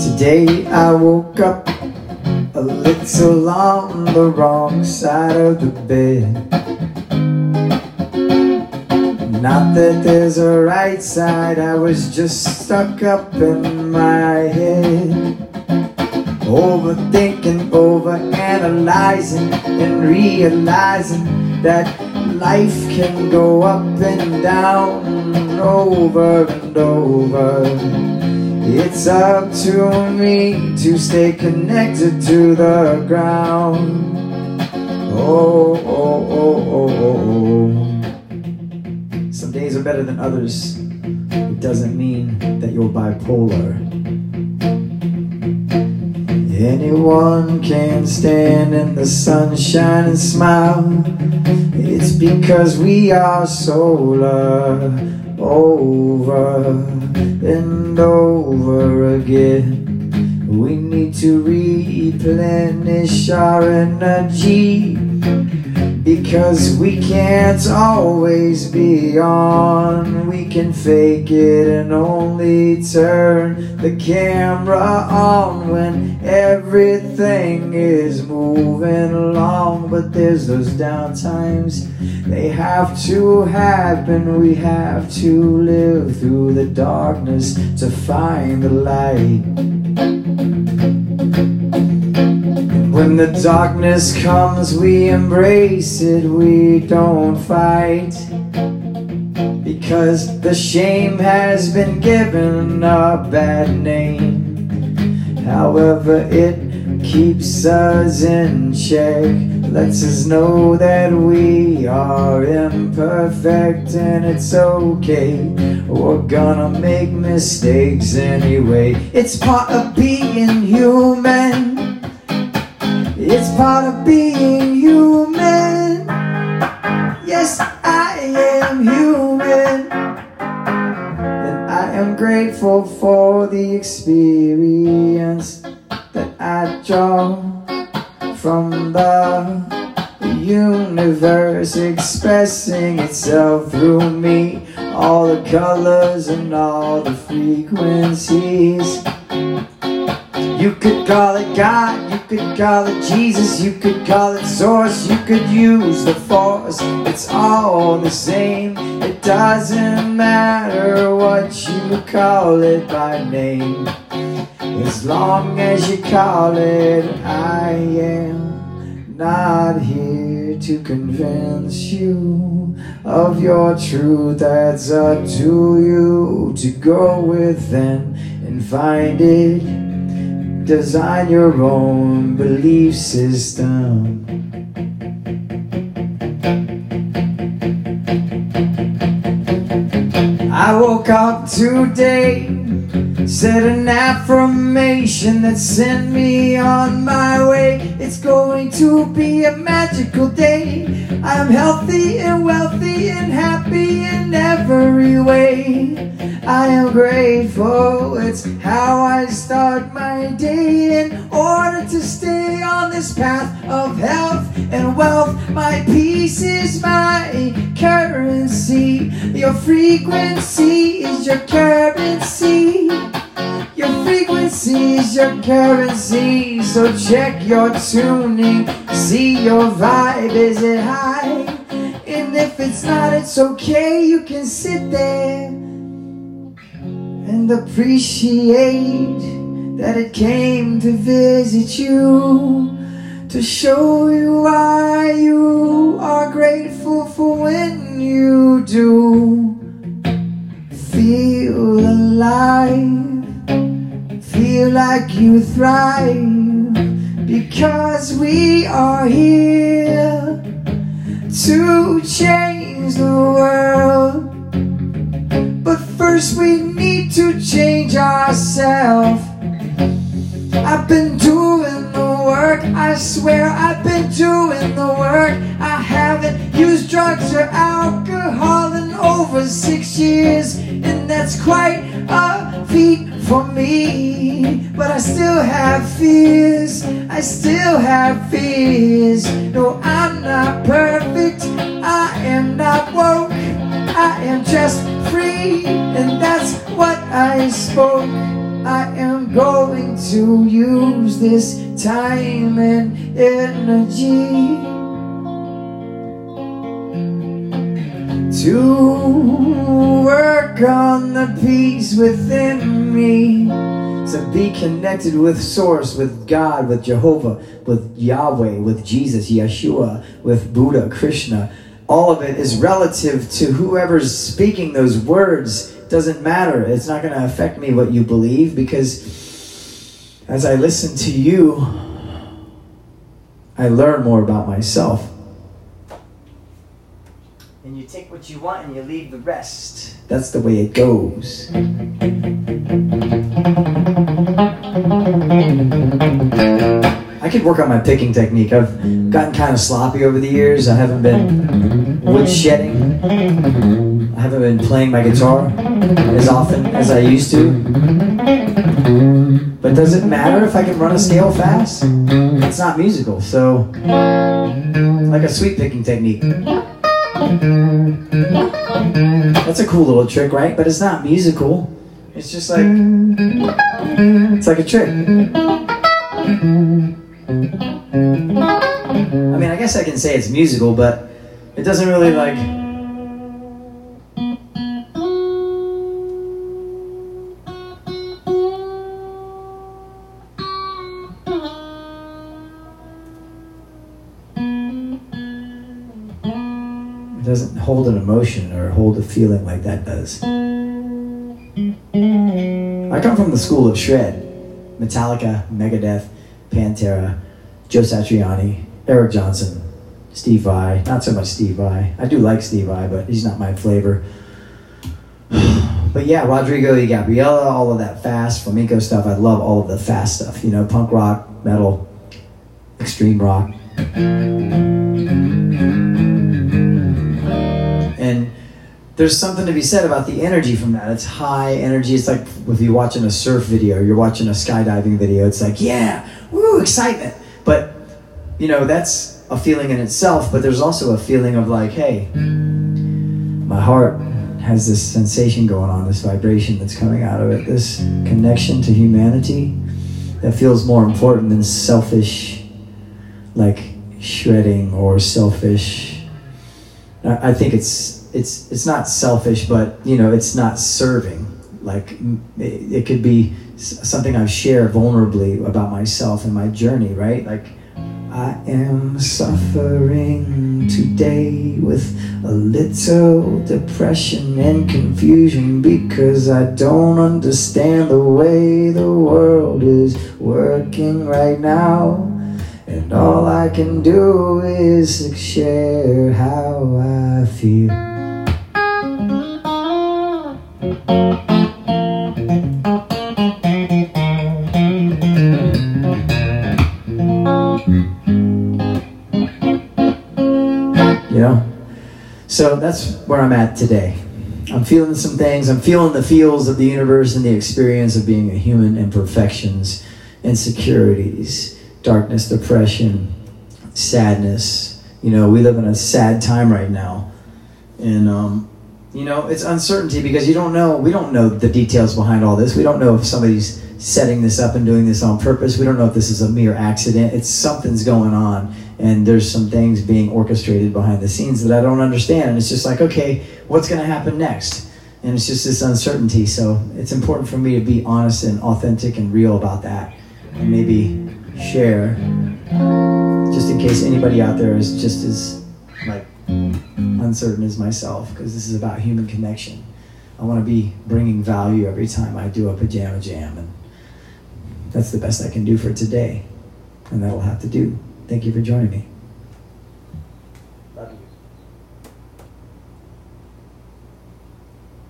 Today I woke up a little on the wrong side of the bed. Not that there's a right side, I was just stuck up in my head. Overthinking, overanalyzing, and realizing that life can go up and down over and over. It's up to me to stay connected to the ground. Oh, oh, oh, oh, oh, oh. Some days are better than others. It doesn't mean that you're bipolar. Anyone can stand in the sunshine and smile. It's because we are solar over and over again. We need to replenish our energy because we can't always be on. We can fake it and only turn the camera on when everything is moving along. But there's those down times, they have to happen. We have to live through the darkness to find the light. When the darkness comes, we embrace it, we don't fight. Because the shame has been given a bad name. However, it keeps us in check, lets us know that we are imperfect and it's okay. We're gonna make mistakes anyway. It's part of being human. It's part of being human. Yes, I am human. And I am grateful for the experience that I draw from the universe expressing itself through me. All the colors and all the frequencies. You could call it God, you could call it Jesus, you could call it Source, you could use the Force. It's all the same. It doesn't matter what you call it by name. As long as you call it, I am not here to convince you of your truth. That's up to you to go within and find it. Design your own belief system. I woke up today, said an affirmation that sent me on my way. It's going to be a magical day. I'm healthy and wealthy and happy in every way. I am grateful, it's how I start my day in order to stay on this path of health and wealth. My peace is my currency. Your frequency is your currency. Your currency. So check your tuning, see your vibe, is it high? And if it's not, it's okay, you can sit there and appreciate that it came to visit you to show you why you you thrive because we are here to change the world. But first we need to change ourselves. I've been doing the work, I swear I've been doing the work. I haven't used drugs or alcohol in over six years, and that's quite a feat for me. But I still have fears, I still have fears. No, I'm not perfect, I am not woke, I am just free, and that's what I spoke. I am going to use this time and energy to work on the peace within me. To be connected with source with god with jehovah with yahweh with jesus yeshua with buddha krishna. All of it is relative to whoever's speaking those words. Doesn't matter. It's not going to affect me what you believe because as i listen to you i learn more about myself and you take what you want and you leave the rest. That's the way it goes. I could work on my picking technique. I've gotten kind of sloppy over the years. I haven't been wood shedding. I haven't been playing my guitar as often as I used to. But does it matter if I can run a scale fast? It's not musical, so like a sweep picking technique. That's a cool little trick, right? But it's not musical. It's just like it's like a trick. I mean, I guess I can say it's musical, but it doesn't really like doesn't hold an emotion or hold a feeling like that does. I come from the school of shred. Metallica, Megadeth, Pantera, Joe Satriani, Eric Johnson, Steve Vai. Not so much Steve Vai. I do like Steve Vai, but he's not my flavor. But yeah, Rodrigo y Gabriela, all of that fast flamenco stuff. I love all of the fast stuff. You know, punk rock, metal, extreme rock. There's something to be said about the energy from that. It's high energy. It's like if you're watching a surf video, you're watching a skydiving video. It's like, yeah, woo, excitement. But, you know, that's a feeling in itself. But there's also a feeling of like, hey, my heart has this sensation going on, this vibration that's coming out of it, this connection to humanity that feels more important than selfish, like shredding or selfish. I I think it's it's it's not selfish, but you know, it's not serving. Like it, it could be something I share vulnerably about myself and my journey, right? Like I am suffering today with a little depression and confusion because I don't understand the way the world is working right now. And all I can do is share how I feel. You know? So that's where I'm at today. I'm feeling some things. I'm feeling the feels of the universe and the experience of being a human, imperfections, insecurities, darkness, depression, sadness. You know, we live in a sad time right now. And, um, you know, it's uncertainty because you don't know, we don't know the details behind all this. We don't know if somebody's setting this up and doing this on purpose. We don't know if this is a mere accident. It's something's going on. And there's some things being orchestrated behind the scenes that I don't understand. And it's just like, okay, what's going to happen next? And it's just this uncertainty. So it's important for me to be honest and authentic and real about that. And maybe share, just in case anybody out there is just as uncertain as myself, because this is about human connection. I want to be bringing value every time I do a pajama jam, and that's the best I can do for today. And that will have to do. Thank you for joining me.